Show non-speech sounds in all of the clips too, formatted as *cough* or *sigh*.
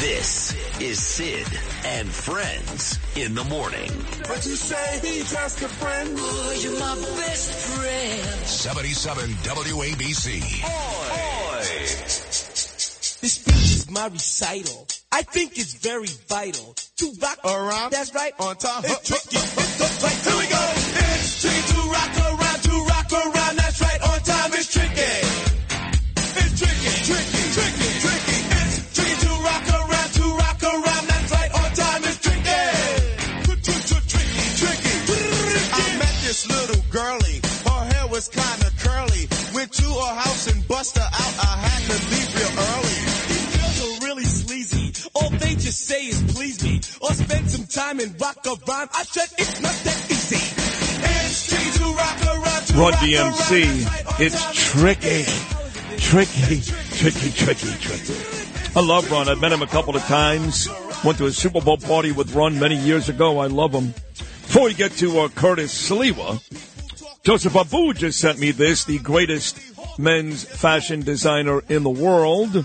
This is Sid and Friends in the morning. But you say he's just a friend. Oh, you're my best friend. 77 WABC. This speech is my recital. I think it's very vital to rock Around. That's right. On time. It's tricky. It's the was kind of curly. Went to her house and bust her out. I had to leave real early. These girls are really sleazy. All they just say is please me or spend some time and rock a rhyme. I said it's not that easy. It's tricky to rock around, to Run DMC. around. That's right. On It's tricky. Tricky, tricky, tricky, tricky. I love Ron. I've met him a couple of times. Went to a Super Bowl party with Ron many years ago. I love him. Before we get to uh, Curtis Sliwa, Joseph Abboud just sent me this, the greatest men's fashion designer in the world.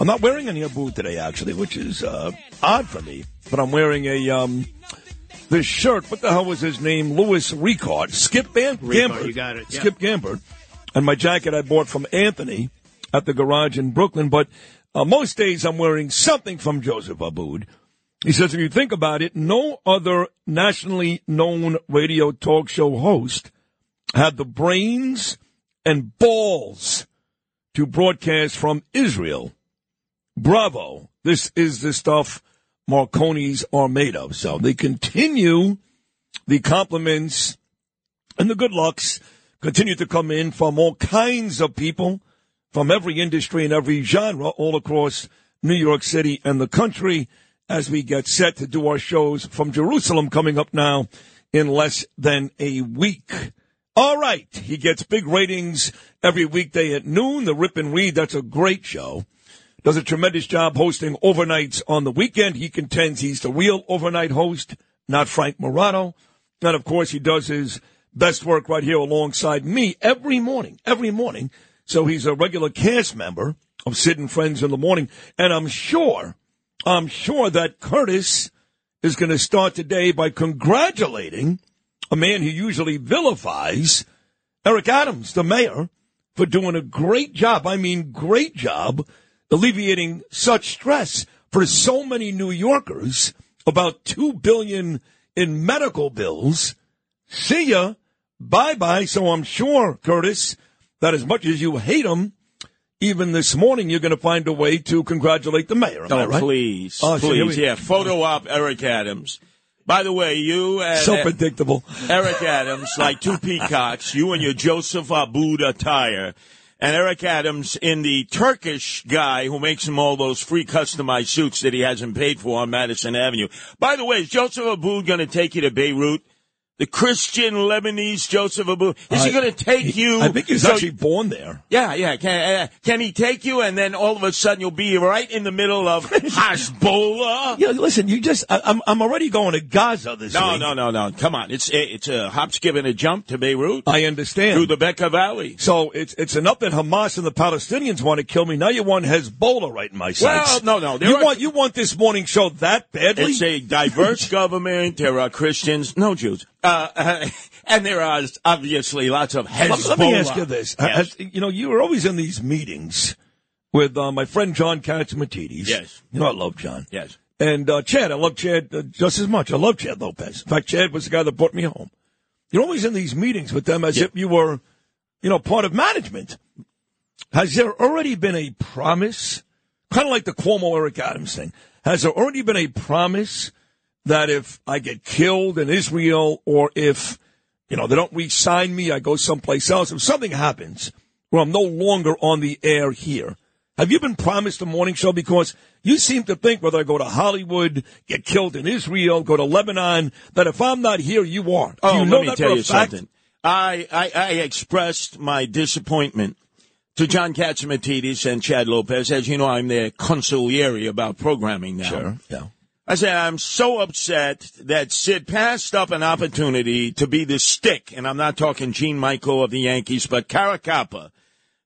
I'm not wearing any Abboud today, actually, which is uh, odd for me. But I'm wearing a um, this shirt. What the hell was his name? Louis Ricard. Skip Ban- Gambert. you got it, yeah. Skip Gambert. And my jacket I bought from Anthony at the garage in Brooklyn. But uh, most days I'm wearing something from Joseph Abboud. He says, if you think about it, no other nationally known radio talk show host had the brains and balls to broadcast from Israel. Bravo. This is the stuff Marconi's are made of. So they continue the compliments and the good lucks continue to come in from all kinds of people from every industry and every genre all across New York City and the country as we get set to do our shows from Jerusalem coming up now in less than a week. All right. He gets big ratings every weekday at noon. The Rip and Read, that's a great show. Does a tremendous job hosting overnights on the weekend. He contends he's the real overnight host, not Frank Morano. And of course, he does his best work right here alongside me every morning, every morning. So he's a regular cast member of Sid and Friends in the morning. And I'm sure, I'm sure that Curtis is going to start today by congratulating a man who usually vilifies Eric Adams, the mayor, for doing a great job. I mean, great job alleviating such stress for so many New Yorkers. About two billion in medical bills. See ya. Bye bye. So I'm sure, Curtis, that as much as you hate him, even this morning you're going to find a way to congratulate the mayor. Am Oh, right? please, Oh, so please, we- yeah. Photo op Eric Adams. By the way, you and So predictable. Eric Adams, like two peacocks, you and your Joseph Abboud attire, and Eric Adams in the Turkish guy who makes him all those free customized suits that he hasn't paid for on Madison Avenue. By the way, is Joseph Abboud going to take you to Beirut? The Christian Lebanese Joseph Abboud. Is he going to take you? I think he's so- actually born there. Yeah, yeah. Can, uh, can he take you and then all of a sudden you'll be right in the middle of *laughs* Hezbollah? Yeah, listen, you just, I, I'm, I'm already going to Gaza this No, week. no, no, no. no. Come on. It's it's a hop, skip, and a jump to Beirut I understand. through the Bekaa Valley. So it's it's enough that Hamas and the Palestinians want to kill me. Now you want Hezbollah right in my sights. Well, no, no, You are- want you want this morning show that badly? It's a diverse *laughs* government. There are Christians, no Jews, uh, *laughs* and there are obviously lots of Hezbollah. let me ask you this: Yes. Has- you know, you were always in these meetings with uh, my friend John Catsimatidis. Yes. you know I love John. Yes. And uh, Chad, I love Chad uh, just as much. I love Chad Lopez. In fact, Chad was the guy that brought me home. You're always in these meetings with them as if you were, you know, part of management. Has there already been a promise, kind of like the Cuomo Eric Adams thing? Has there already been a promise that if I get killed in Israel or if, you know, they don't re-sign me, I go someplace else, if something happens where I'm no longer on the air here, have you been promised a morning show? Because you seem to think whether I go to Hollywood, get killed in Israel, go to Lebanon, that if I'm not here, you are. Do Oh, you know let me tell you something. I, I, I expressed my disappointment to John Catsimatidis and Chad Lopez. As you know, I'm their consigliere about programming now. Sure. Yeah. I said, I'm so upset that Sid passed up an opportunity to be the stick, and I'm not talking Gene Michael of the Yankees, but Caracappa,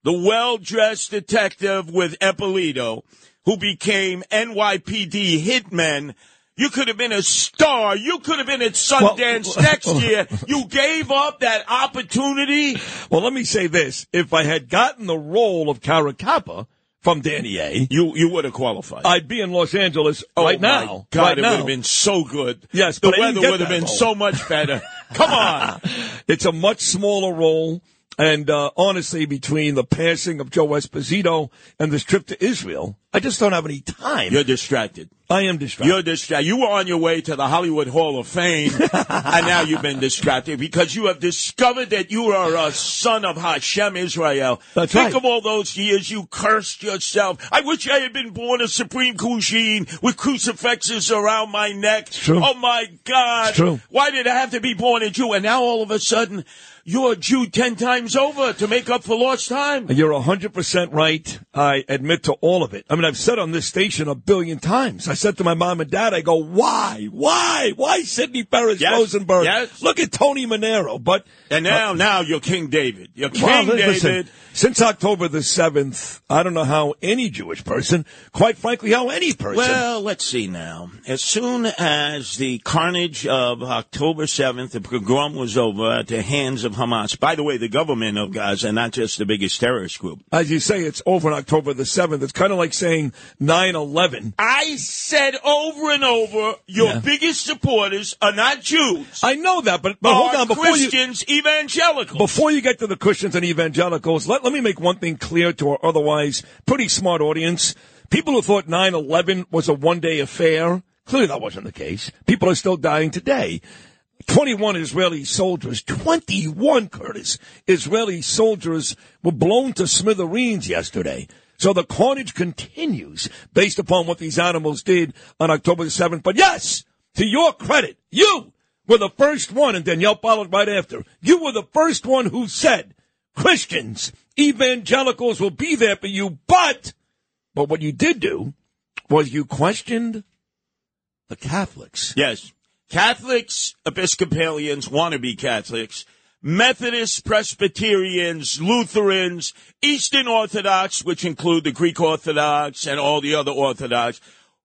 the well-dressed detective with Eppolito, who became NYPD hitmen. You could have been a star. You could have been at Sundance Well- next year. You gave up that opportunity. Well, let me say this: if I had gotten the role of Caracappa from Danny A, You you would have qualified. I'd be in Los Angeles oh right now. God, right it now. would have been so good. Yes, the weather would have been role. so much better. *laughs* Come on. It's a much smaller role. And uh, honestly, between the passing of Joe Esposito and this trip to Israel, I just don't have any time. You're distracted. I am distracted. You're distracted. You were on your way to the Hollywood Hall of Fame, *laughs* and now you've been distracted because you have discovered that you are a son of Hashem Israel. That's Think right. of all those years you cursed yourself. I wish I had been born a supreme cuisine with crucifixes around my neck. true. Oh my God! It's true. Why did I have to be born a Jew? And now all of a sudden, you're a Jew ten times over to make up for lost time. You're 100% right. I admit to all of it. I mean, I've said on this station a billion times. I said to my mom and dad, I go, why? Why? Why Sidney Ferris Yes. Rosenberg? Yes. Look at Tony Manero. But And now, uh, now you're King David. You're King Well, listen, since October the 7th, I don't know how any Jewish person, quite frankly, how any person. Well, let's see now. As soon as the carnage of October 7th, the pogrom was over at the hands of Hamas. By the way, the government of Gaza, not just the biggest terrorist group. as you say, it's over on October the 7th. It's kind of like saying 9-11. I said over and over, your Yeah. biggest supporters are not Jews. I know that, but, but hold on. Before you, Christians, evangelicals. Before you get to the Christians and evangelicals, let, let me make one thing clear to our otherwise pretty smart audience. People who thought 9-11 was a one-day affair, clearly that wasn't the case. People are still dying today. 21 Israeli soldiers, 21, Curtis, Israeli soldiers were blown to smithereens yesterday. So the carnage continues based upon what these animals did on October the 7th. But yes, to your credit, you were the first one, and Danielle followed right after. You were the first one who said, Christians, evangelicals will be there for you, but, but what you did do was you questioned the Catholics. Yes. Catholics, Episcopalians, wannabe Catholics, Methodists, Presbyterians, Lutherans, Eastern Orthodox, which include the Greek Orthodox and all the other Orthodox,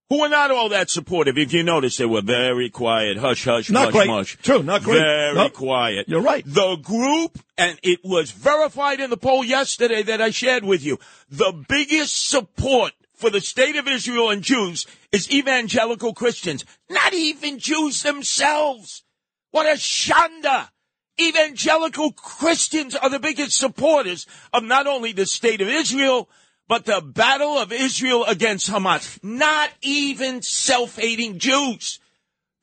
who were not all that supportive. If you notice, they were very quiet. Hush, hush, Not hush, great. hush. True, not great. Very Nope. quiet. You're right. The group, and it was verified in the poll yesterday that I shared with you, the biggest support for the state of Israel and Jews is evangelical Christians, not even Jews themselves. What a shanda! Evangelical Christians are the biggest supporters of not only the state of Israel, but the battle of Israel against Hamas. Not even self-hating Jews.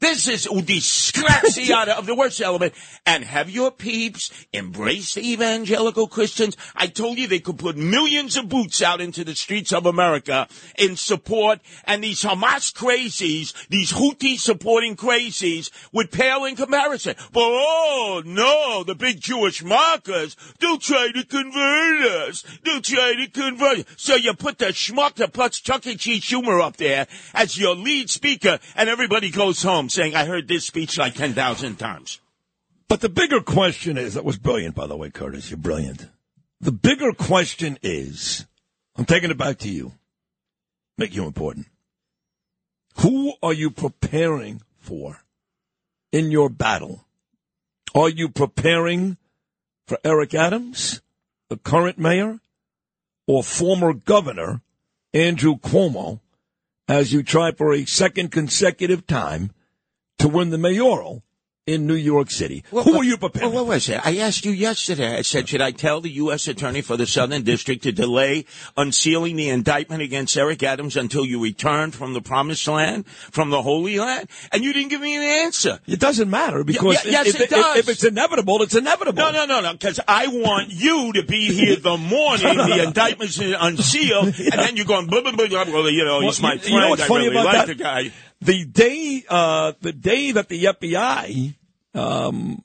This is disgraziata of the worst element. And have your peeps embrace the evangelical Christians? I told you they could put millions of boots out into the streets of America in support, and these Hamas crazies, these Houthi supporting crazies, would pale in comparison. But oh no, the big Jewish markers, they'll try to convert us. They'll try to convert us. So you put the schmuck that puts Chuck E. Cheese Schumer up there as your lead speaker, and everybody goes home saying, I heard this speech like 10,000 times. But the bigger question is that was brilliant, by the way, Curtis. You're brilliant. The bigger question is I'm taking it back to you. Make you important. Who are you preparing for in your battle? Are you preparing for Eric Adams, the current mayor, or former governor Andrew Cuomo as you try for a second consecutive time to win the mayoral in New York City? Who are you preparing? Well, what was it? I asked you yesterday. I said, should I tell the U.S. Attorney for the Southern District to delay unsealing the indictment against Eric Adams until you return from the Promised Land, from the Holy Land? And you didn't give me an answer. It doesn't matter because Yeah, yes, if, it does. if it's inevitable, it's inevitable. No, no, no, no, because I want you to be here the morning the *laughs* indictment's unsealed, and then you're going, blah, blah, blah, blah, well, you know, he's Well, my you- friend. you know what's I funny really about like that? the guy. The day, uh, the day that the FBI, um,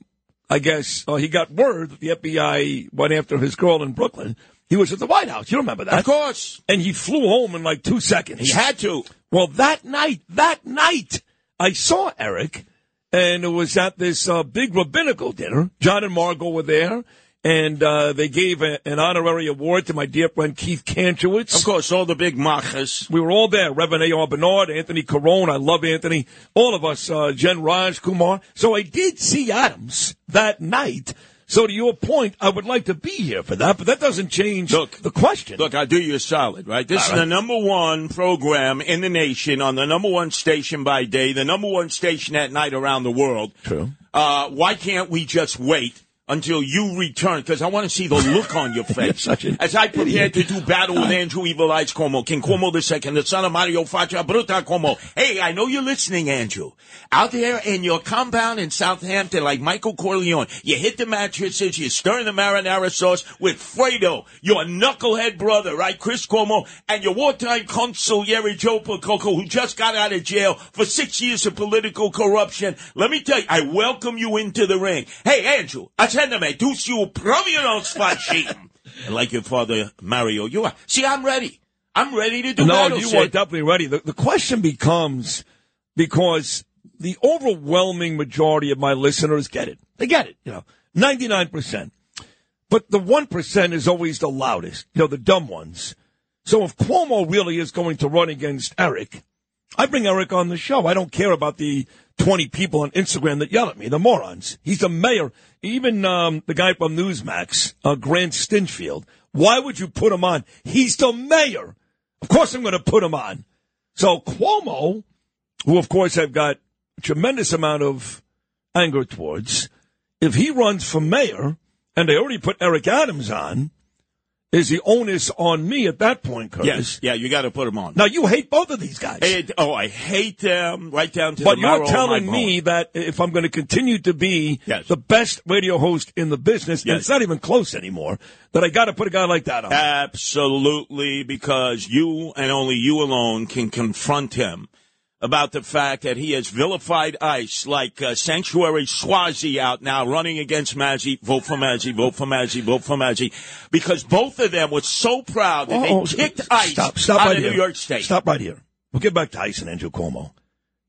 I guess, uh, he got word that the FBI went after his girl in Brooklyn. He was at the White House. You remember that? Of course. And he flew home in like two seconds. He had to. Well, that night, that night, I saw Eric, and it was at this uh, big rabbinical dinner. John and Margot were there, and uh, they gave a, an honorary award to my dear friend Keith Kanchowitz. Of course, all the big machas. We were all there. Reverend A.R. Bernard, Anthony Carone. I love Anthony. All of us, uh, Jen Raj, Kumar. So I did see Adams that night. So to your point, I would like to be here for that, but that doesn't change Look, the question. Look, I'll do you a solid, right? This is All right. the number one program in the nation on the number one station by day, the number one station at night around the world. True. Uh, why can't we just wait until you return? Because I want to see the look on your *laughs* face. As I prepare idiot. to do *laughs* battle with Andrew Evil Eyes Cuomo, King Cuomo the second, the son of Mario Faccia Bruta Cuomo. Hey, I know you're listening, Andrew. Out there in your compound in Southampton, like Michael Corleone, you hit the mattresses, you stir stirring the marinara sauce with Fredo, your knucklehead brother, right, Chris Cuomo, and your wartime consigliere Joe Percoco, who just got out of jail for six years of political corruption. Let me tell you, I welcome you into the ring. Hey, Andrew, attendeme, su provino sfascism. And like your father, Mario, you are. See, I'm ready. I'm ready to do no, you are definitely ready. The, the question becomes because the overwhelming majority of my listeners get it. They get it, you know, 99%. But the 1% is always the loudest, you know, the dumb ones. So if Cuomo really is going to run against Eric, I bring Eric on the show. I don't care about the 20 people on Instagram that yell at me, the morons. He's the mayor. Even um, the guy from Newsmax, uh, Grant Stinchfield. Why would you put him on? He's the mayor. Of course I'm going to put him on. So Cuomo, who of course I've got a tremendous amount of anger towards, if he runs for mayor, and they already put Eric Adams on, is the onus on me at that point, Curtis? Yes, yeah, you got to put them on. Now you hate both of these guys. Hey, oh, I hate them right down to But the you're telling me that if I'm going to continue to be Yes. the best radio host in the business, and it's not even close anymore, that I got to put a guy like that on. Absolutely, because you and only you alone can confront him about the fact that he has vilified ICE like uh, Sanctuary Suozzi out now running against Mazi. Vote for Mazi, vote for Mazi, vote for Mazi. Because both of them were so proud that Oh, they kicked ICE stop, stop out right of here. New York State. Stop right here. We'll get back to Ice and Andrew Cuomo.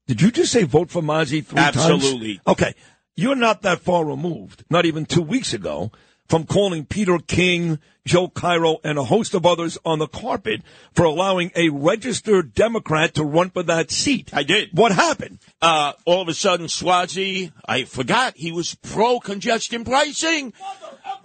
Did you just say vote for Mazi three times? Absolutely. Okay. You're not that far removed, not even two weeks ago, from calling Peter King, Joe Cairo, and a host of others on the carpet for allowing a registered Democrat to run for that seat. I did. What happened? uh, all of a sudden, Suozzi, I forgot he was pro congestion pricing.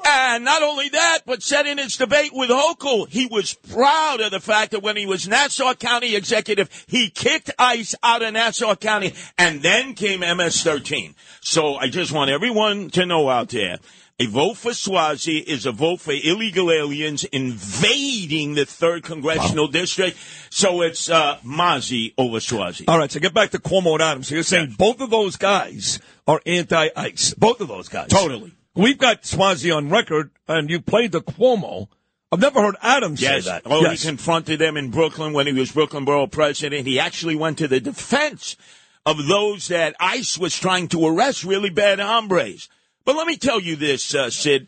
And not only that, but said in his debate with Hochul, he was proud of the fact that when he was Nassau County executive, he kicked ICE out of Nassau County, and then came MS-13. So I just want everyone to know out there, a vote for Suozzi is a vote for illegal aliens invading the third congressional district. So it's uh, Mazi over Suozzi. All right, so get back to Cuomo and Adams. So you're saying Yeah. both of those guys are anti-ICE. Both of those guys. Totally. We've got Suozzi on record, and you played the Cuomo. I've never heard Adams Yes. say that. Oh, yes. he confronted them in Brooklyn when he was Brooklyn Borough president. He actually went to the defense of those that ICE was trying to arrest, really bad hombres. But let me tell you this, uh, Sid.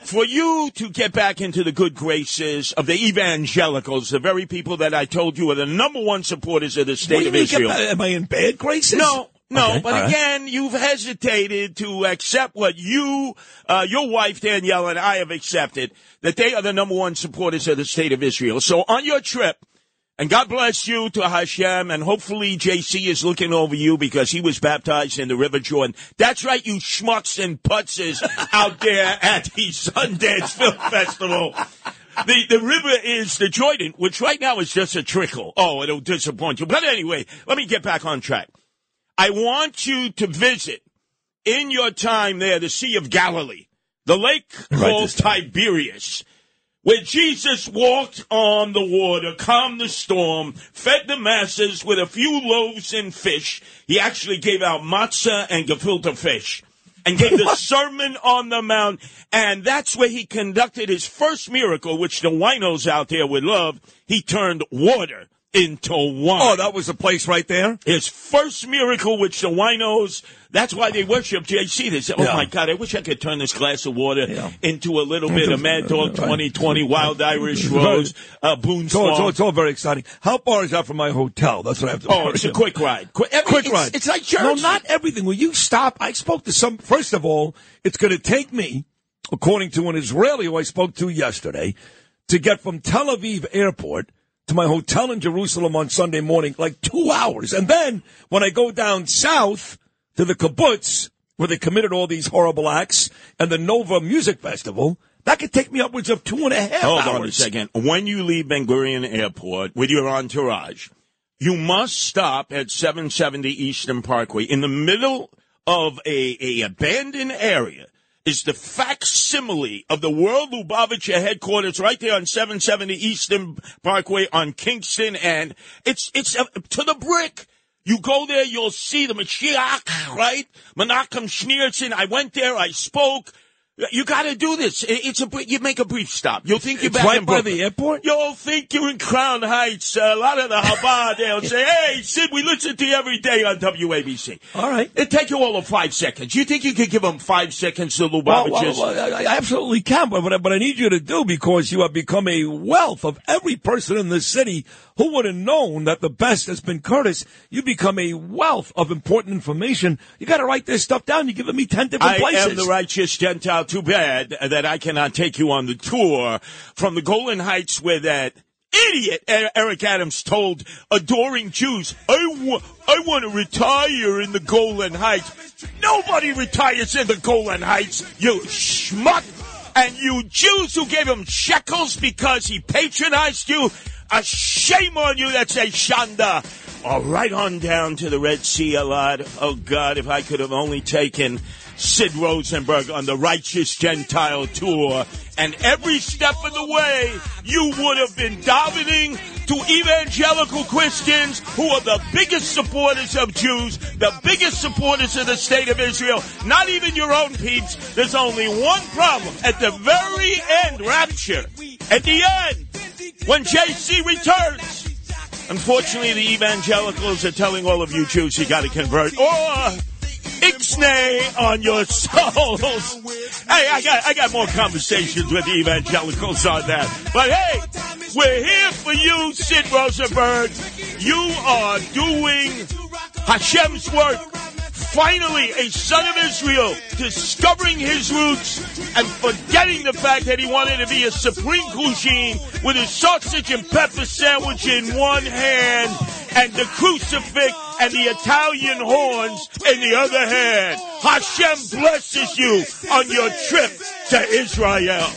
For you to get back into the good graces of the evangelicals, the very people that I told you are the number one supporters of the state of Israel. Am I in bad graces? No, no, Okay, but all right. again, you've hesitated to accept what you, uh, your wife Danielle, and I have accepted that they are the number one supporters of the state of Israel. So on your trip, and God bless you to Hashem, and hopefully JC is looking over you because he was baptized in the River Jordan. That's right, you schmucks and putzes *laughs* out there at the Sundance Film Festival. The the river is the Jordan, which right now is just a trickle. Oh, it'll disappoint you. But anyway, let me get back on track. I want you to visit in your time there the Sea of Galilee, the lake Right called. Tiberias, where Jesus walked on the water, calmed the storm, fed the masses with a few loaves and fish. He actually gave out matzah and gefilte fish. And gave the *laughs* Sermon on the Mount, and that's where he conducted his first miracle, which the winos out there would love. He turned water into wine. Oh, that was the place right there? His first miracle, which the winos, that's why they worship JC. They say, oh Yeah. my God, I wish I could turn this glass of water Yeah. into a little bit of Mad Dog 2020, Wild Irish Rose, uh, Boone's So, so it's all very exciting. How far is that from my hotel? That's what I have to Oh, it's a quick ride. Quick, every- quick it's, ride. It's like church. No, not everything. Will you stop? I spoke to some. First of all, it's going to take me according to an Israeli who I spoke to yesterday, to get from Tel Aviv airport to my hotel in Jerusalem on Sunday morning, like two hours. And then when I go down south to the kibbutz, where they committed all these horrible acts, and the Nova Music Festival, that could take me upwards of two and a half Hold hours. on a second. When you leave Ben Gurion Airport with your entourage, you must stop at 770 Eastern Parkway in the middle of a, a abandoned area. Is the facsimile of the World Lubavitcher headquarters right there on 770 Eastern Parkway on Kingston, and it's it's uh, to the brick. You go there, you'll see the Mashiach, right? Menachem Schneerson. I went there, I spoke. You got to do this. It's a you make a brief stop. You'll think you're It's back right in by Brooklyn. the airport? You'll think you're in Crown Heights. Uh, a lot of the Chabad *laughs* they'll say, "Hey, Sid, we listen to you every day on WABC." All right. It take you all of five seconds. You think you could give them five seconds to Well, Lubavitchers? well, well, I I absolutely can, but, but, I need you to do because you have become a wealth of every person in this city who would have known that the best has been Curtis. You become a wealth of important information. You got to write this stuff down. You're giving me 10 different I places. am the righteous Gentile. Too bad that I cannot take you on the tour from the Golan Heights where that idiot Eric Adams told adoring Jews, I, I want to retire in the Golan Heights. Nobody retires in the Golan Heights, you schmuck. And you Jews who gave him shekels because he patronized you, a shame on you. That's a shanda. All right on down to the Red Sea, Eilat. Oh God, if I could have only taken Sid Rosenberg on the Righteous Gentile tour, and every step of the way, you would have been davening to evangelical Christians who are the biggest supporters of Jews, the biggest supporters of the state of Israel. Not even your own peeps. There's only one problem. At the very end, rapture. At the end, when JC returns. Unfortunately, the evangelicals are telling all of you Jews you got to convert, or ixnay on your souls. Hey, I got I got more conversations with evangelicals on that. But hey, we're here for you, Sid Rosenberg. You are doing Hashem's work. Finally, a son of Israel discovering his roots and forgetting the fact that he wanted to be a supreme cuisine with his sausage and pepper sandwich in one hand and the crucifix and the Italian horns in the other hand. Hashem blesses you on your trip to Israel.